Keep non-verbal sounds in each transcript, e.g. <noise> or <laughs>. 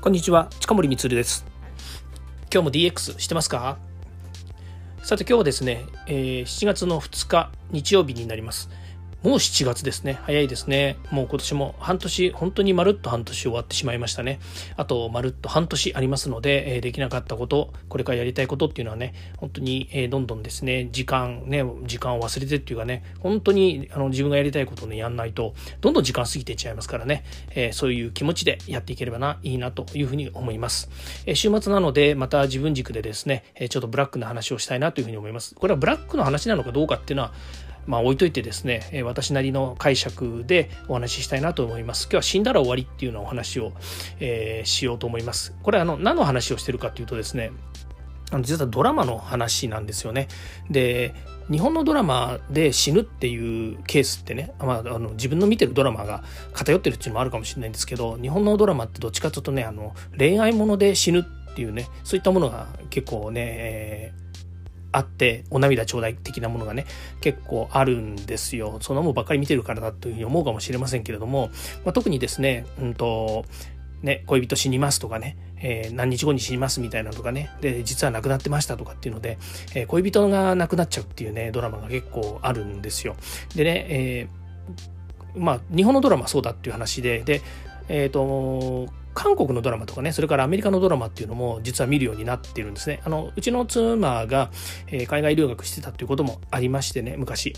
こんにちは近森光です。今日も DX してますか？さて今日はですね、えー、7月の2日日曜日になります。もう7月ですね。早いですね。もう今年も半年、本当にまるっと半年終わってしまいましたね。あと、まるっと半年ありますので、え、できなかったこと、これからやりたいことっていうのはね、本当に、え、どんどんですね、時間、ね、時間を忘れてっていうかね、本当にあの自分がやりたいことをね、やんないと、どんどん時間過ぎていっちゃいますからね、え、そういう気持ちでやっていければな、いいなというふうに思います。え週末なので、また自分軸でですね、ちょっとブラックな話をしたいなというふうに思います。これはブラックの話なのかどうかっていうのは、まあ、置いといてですね私なりの解釈でお話ししたいなと思います。今日は死んだら終わりっていうのお話を、えー、しようと思います。これあの何の話をしてるかというとですね実はドラマの話なんですよね。で日本のドラマで死ぬっていうケースってね、まあ、あの自分の見てるドラマが偏ってるっていうのもあるかもしれないんですけど日本のドラマってどっちかというとねあの恋愛もので死ぬっていうねそういったものが結構ね、えーあってお涙頂戴的なものがね結構あるんですよそんなもんばっかり見てるからだというふうに思うかもしれませんけれども、まあ、特にですねうんとね、恋人死にますとかね、えー、何日後に死にますみたいなとかね、で、実は亡くなってましたとかっていうので、えー、恋人が亡くなっちゃうっていうね、ドラマが結構あるんですよ。でね、えー、まあ、日本のドラマそうだっていう話で、で、えっ、と、韓国のドラマとかね、それからアメリカのドラマっていうのも実は見るようになってるんですね。あの、うちの妻が、えー、海外留学してたっていうこともありましてね、昔。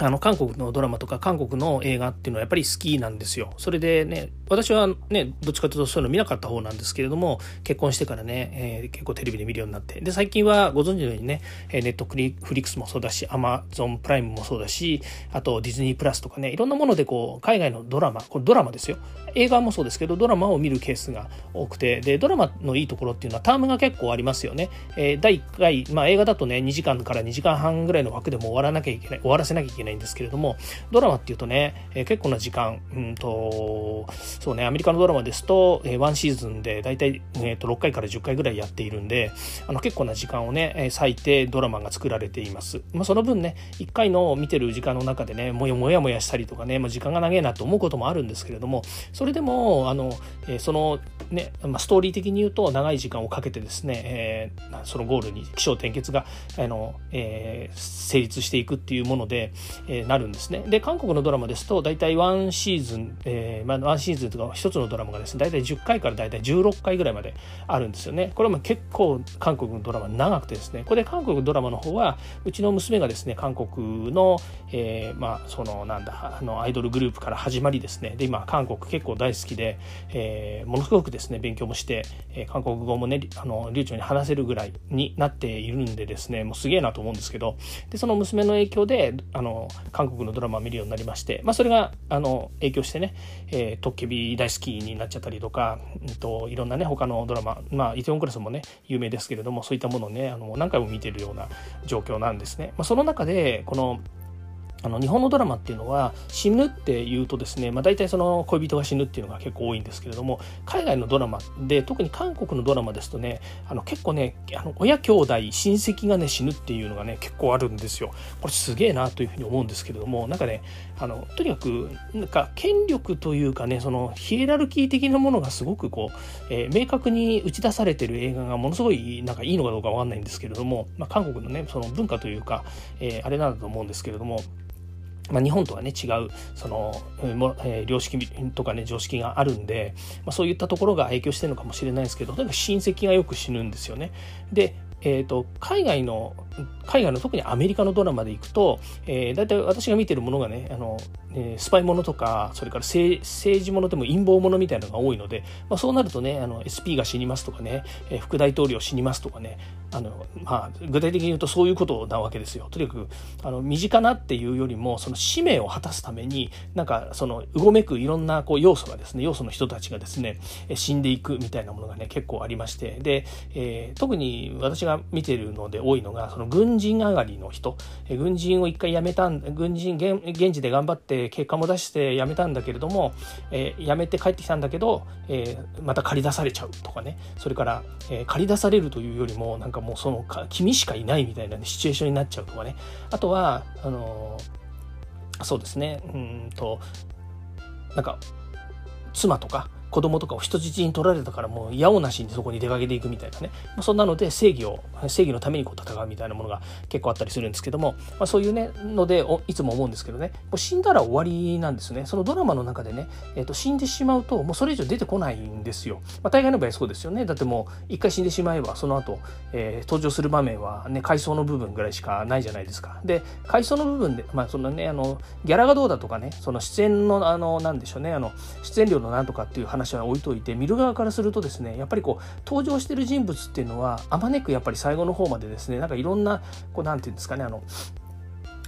あの、韓国のドラマとか韓国の映画っていうのはやっぱり好きなんですよ。それでね、私はね、どっちかというとそういうの見なかった方なんですけれども、結婚してからね、えー、結構テレビで見るようになって。で、最近はご存知のようにね、ネットフリックスもそうだし、アマゾンプライムもそうだし、あとディズニープラスとかね、いろんなものでこう、海外のドラマ、これドラマですよ。映画もそうですけど、ドラマを見るケースが多くて、で、ドラマのいいところっていうのはタームが結構ありますよね。えー、第1回、まあ映画だとね、2時間から2時間半ぐらいの枠でも終わらなきゃいけない、終わらせなきゃいけないないんですけれども、ドラマっていうとね、えー、結構な時間、うんと、そうね、アメリカのドラマですと、えー、1シーズンで大体、えー、と6回から10回ぐらいやっているんで、あの結構な時間をね、えー、割いてドラマが作られています。まあ、その分ね、1回の見てる時間の中でね、もやもやもやしたりとかね、もう時間が長いなと思うこともあるんですけれども、それでも、あの、えー、そのね、まあ、ストーリー的に言うと長い時間をかけてですね、えー、そのゴールに起承転結が、あの、えー、成立していくっていうもので、え、なるんですね。で、韓国のドラマですと、大体1シーズン、えー、まあ、1シーズンとか1つのドラマがですね、大体10回から大体16回ぐらいまであるんですよね。これも結構韓国のドラマ長くてですね、これ韓国のドラマの方は、うちの娘がですね、韓国の、えー、まあ、その、なんだ、あの、アイドルグループから始まりですね、で、今、韓国結構大好きで、えー、ものすごくですね、勉強もして、え、韓国語もね、あの、流暢に話せるぐらいになっているんでですね、もうすげえなと思うんですけど、で、その娘の影響で、あの、韓国のドラマを見るようになりまして、まあ、それが、あの、影響してね、えー、トッケビ大好きになっちゃったりとか、うんと、いろんなね、他のドラマ、まあ、イテウォンクラスもね、有名ですけれども、そういったものをね、あの、何回も見てるような状況なんですね。まあ、その中で、この、あの日本のドラマっていうのは死ぬっていうとですね、まあ、大体その恋人が死ぬっていうのが結構多いんですけれども海外のドラマで特に韓国のドラマですとねあの結構ねあの親兄弟親戚がね死ぬっていうのがね結構あるんですよ。これすげえなというふうに思うんですけれどもなんかねあのとにかくなんか権力というかねそのヒエラルキー的なものがすごくこう、えー、明確に打ち出されてる映画がものすごいなんかいいのかどうかわかんないんですけれども、まあ、韓国のねその文化というか、えー、あれなんだと思うんですけれどもまあ、日本とはね違うその、えー、良識とかね常識があるんで、まあ、そういったところが影響してるのかもしれないですけど例えば親戚がよく死ぬんですよね。でえーと、海外の海外の特にアメリカのドラマでいくと、えー、大体私が見てるものがねあの、えー、スパイものとかそれから政治ものでも陰謀ものみたいなのが多いので、まあ、そうなるとねあの SP が死にますとかね、えー、副大統領死にますとかねあの、まあ、具体的に言うとそういうことなわけですよ。とにかくあの身近なっていうよりもその使命を果たすためになんかそのうごめくいろんなこう要素がですね要素の人たちがですね死んでいくみたいなものがね結構ありまして。で、えー、特に私が見てるので多いのがその軍人上がりの人。軍人を一回辞めたん軍人現現地で頑張って結果も出して辞めたんだけれども、えー、辞めて帰ってきたんだけど、えー、また借り出されちゃうとかね。それから、えー、借り出されるというよりもなんかもうその君しかいないみたいな、ね、シチュエーションになっちゃうとかね。あとはあのそうですね。うんとなんか妻とか子供とかを人質に取られたからもう矢をなしにそこに出かけていくみたいなね、まあ、そんなので正義を正義のためにこう戦うみたいなものが結構あったりするんですけども、まあ、そういうねのでいつも思うんですけどね。もう死んだら終わりなんですね。そのドラマの中でね、えー、と死んでしまうともうそれ以上出てこないんですよ、まあ、大概の場合そうですよね。だってもう一回死んでしまえばその後、えー、登場する場面はね回想の部分ぐらいしかないじゃないですか。で回想の部分でまあそのねあのギャラがどうだとかねその出演のあのなんでしょうねあの出演料のなんとかっていう話話は置いといて見る側からするとですねやっぱりこう登場してる人物っていうのはあまねくやっぱり最後の方までですねなんかいろんなこうなんていうんですかねあの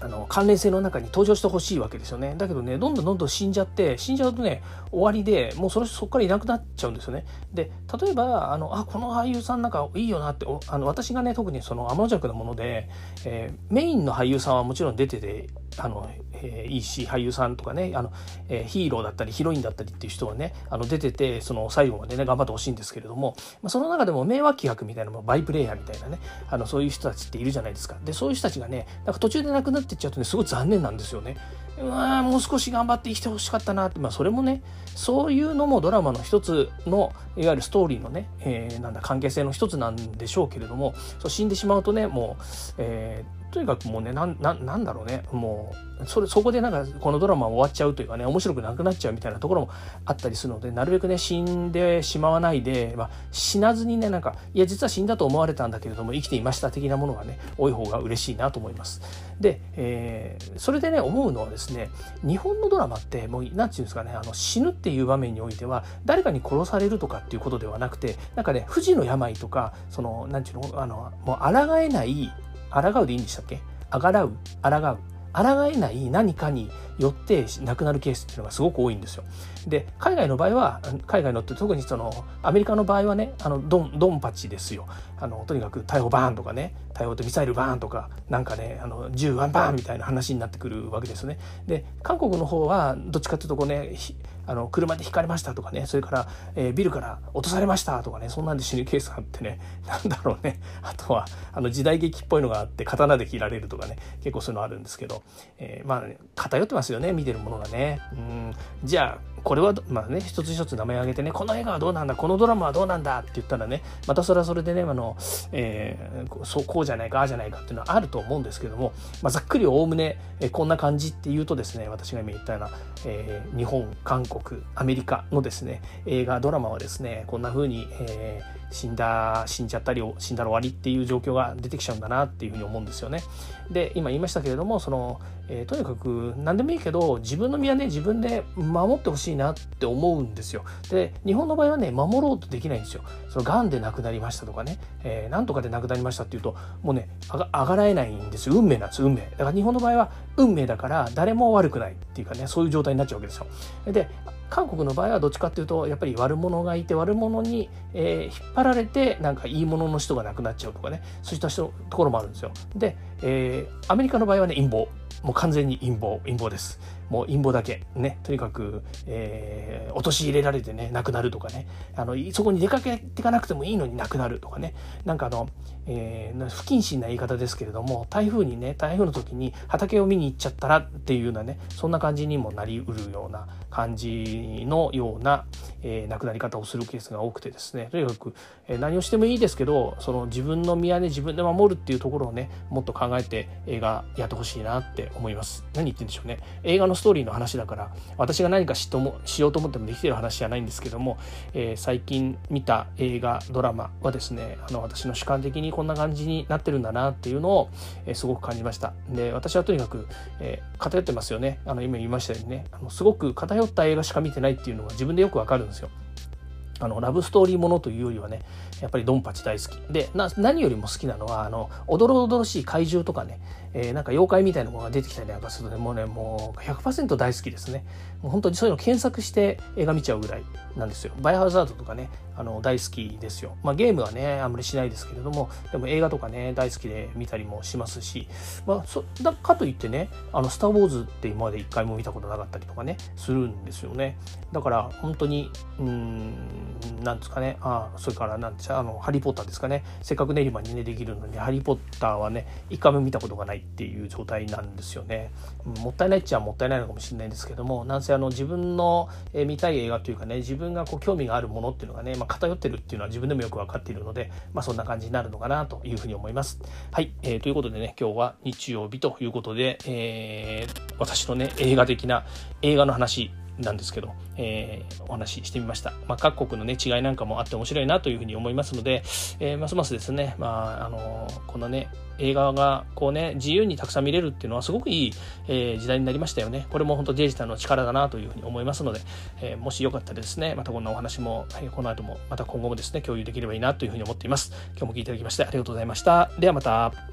あの関連性の中に登場してほしいわけですよね。だけどねどんどんどんどん死んじゃって死んじゃうとね終わりでもうそれそこからいなくなっちゃうんですよね。で例えばあのあこの俳優さんなんかいいよなってあの私がね特にその天の弱なもので、えー、メインの俳優さんはもちろん出ててあの、えー、いいし俳優さんとかねあの、えー、ヒーローだったりヒロインだったりっていう人はねあの出ててその最後までね頑張ってほしいんですけれども、まあ、その中でも名脇役みたいなバイプレイヤーみたいなねあのそういう人たちっているじゃないですか。でそういう人たちがねなんか途中で亡くなっていっちゃうとねすごい残念なんですよね。うわもう少し頑張って生きてほしかったなって、まあ、それもねそういうのもドラマの一つのいわゆるストーリーのね、えー、なんだ関係性の一つなんでしょうけれどもそう死んでしまうとねもう、えーとにかくもうねなんなんだろうねもうそれそこでなんかこのドラマ終わっちゃうというかね面白くなくなっちゃうみたいなところもあったりするのでなるべくね死んでしまわないで、まあ、死なずにねなんかいや実は死んだと思われたんだけれども生きていました的なものがね多い方が嬉しいなと思います。で、えー、それでね思うのはですね日本のドラマってもう何て言うんですかねあの死ぬっていう場面においては誰かに殺されるとかっていうことではなくてなんかね不治の病とかその何て言うのあのもう抗えない抗うでいいんでしたっけ？あがらう抗う。抗えない何かによって亡くなるケースっていうのがすごく多いんですよ。で海外の場合は海外のって特にそのアメリカの場合はねあのドンドンパチですよ。あのとにかく逮捕バーンとかね逮捕とミサイルバーンとかなんかねあの銃ワンバーンみたいな話になってくるわけですね。で韓国の方はどっちかっていうとこうねあの車でひかれましたとかねそれから、えー、ビルから落とされましたとかねそんなんで死ぬケースがあってね <laughs> なんだろうねあとはあの時代劇っぽいのがあって刀で切られるとかね結構そういうのあるんですけど、えー、まあ、ね、偏ってますよね見てるものがね。うんじゃあこれはまあね一つ一つ名前挙げてねこの映画はどうなんだこのドラマはどうなんだって言ったらねまたそれはそれでねあの、えー、そうこううじゃないかああじゃないかっていうのはあると思うんですけども、まあ、ざっくりおおむね、こんな感じっていうとですね私が今言ったような、えー、日本韓国アメリカのですね映画ドラマはですねこんな風に、えー死んだ死んじゃったり死んだら終わりっていう状況が出てきちゃうんだなっていうふうに思うんですよね。で今言いましたけれどもその、えー、とにかく何でもいいけど自分の身はね自分で守ってほしいなって思うんですよ。で日本の場合はね守ろうとできないんですよ。その癌で亡くなりましたとかね、えー、なんとかで亡くなりましたっていうともうねあがらえないんですよ運命なんです運命。だから日本の場合は運命だから誰も悪くないっていうかねそういう状態になっちゃうわけですよ。で韓国の場合はどっちかっていうとやっぱり悪者がいて悪者に、えー、引っ張られてなんかいいものの人が亡くなっちゃうとかねそういった人ところもあるんですよ。で、えー、アメリカの場合はね陰謀。もう完全に陰謀。陰謀です。もう陰謀だけ。ね。とにかく、えー、陥れられてね亡くなるとかね。あのそこに出かけていかなくてもいいのに亡くなるとかね。なんかあの、えー、不謹慎な言い方ですけれども台風にね台風の時に畑を見に行っちゃったらっていうようなねそんな感じにもなりうるような感じのような、えー、亡くなり方をするケースが多くてですね。とにかく、えー、何をしてもいいですけどその自分の宮根自分で守るっていうところをねもっと考考えて映画やってほしいなって思います。何言ってんでしょうね。映画のストーリーの話だから私が何かしともしようと思ってもできてる話じゃないんですけども、えー、最近見た映画ドラマはですねあの私の主観的にこんな感じになってるんだなっていうのを、えー、すごく感じました。で私はとにかく、えー、偏ってますよね。あの今言いましたようにね。あのすごく偏った映画しか見てないっていうのが自分でよくわかるんですよ。あのラブストーリーものというよりはねやっぱりドンパチ大好き。で何よりも好きなのはあのおどろおどろしい怪獣とかね、えー、なんか妖怪みたいなものが出てきたりなんかするとねもうねもう100%大好きですね。もう本当にそういうの検索して映画見ちゃうぐらいなんですよ。バイオハザードとかねあの大好きですよ、まあ、ゲームはねあんまりしないですけれどもでも映画とかね大好きで見たりもしますし、まあ、そだかといってね「あのスター・ウォーズ」って今まで一回も見たことなかったりとかねするんですよね。だから本当にうんなんですかね。あそれからなんですかあのハリー・ポッターですかねせっかく練馬にねできるのにハリー・ポッターはね一回も見たことがないっていう状態なんですよね。うんもったいないっちゃもったいないのかもしれないんですけどもなんせあの自分のえ見たい映画というかね自分がこう興味があるものっていうのがね、まあ、偏ってるっていうのは自分でもよく分かっているので、まあ、そんな感じになるのかなというふうに思います。はい、えー、ということでね今日は日曜日ということで、えー、私のね映画的な映画の話なんですけど、えー、お話ししてみました。まあ、各国のね、違いなんかもあって面白いなというふうに思いますので、えー、ますますですね、まあ、あのこのね、映画がこうね、自由にたくさん見れるっていうのはすごくいい、えー、時代になりましたよね。これも本当デジタルの力だなというふうに思いますので、えー、もしよかったらですね、またこんなお話も、えー、この後も、また今後もですね、共有できればいいなというふうに思っています。今日も聞いていただきましてありがとうございました。ではまた。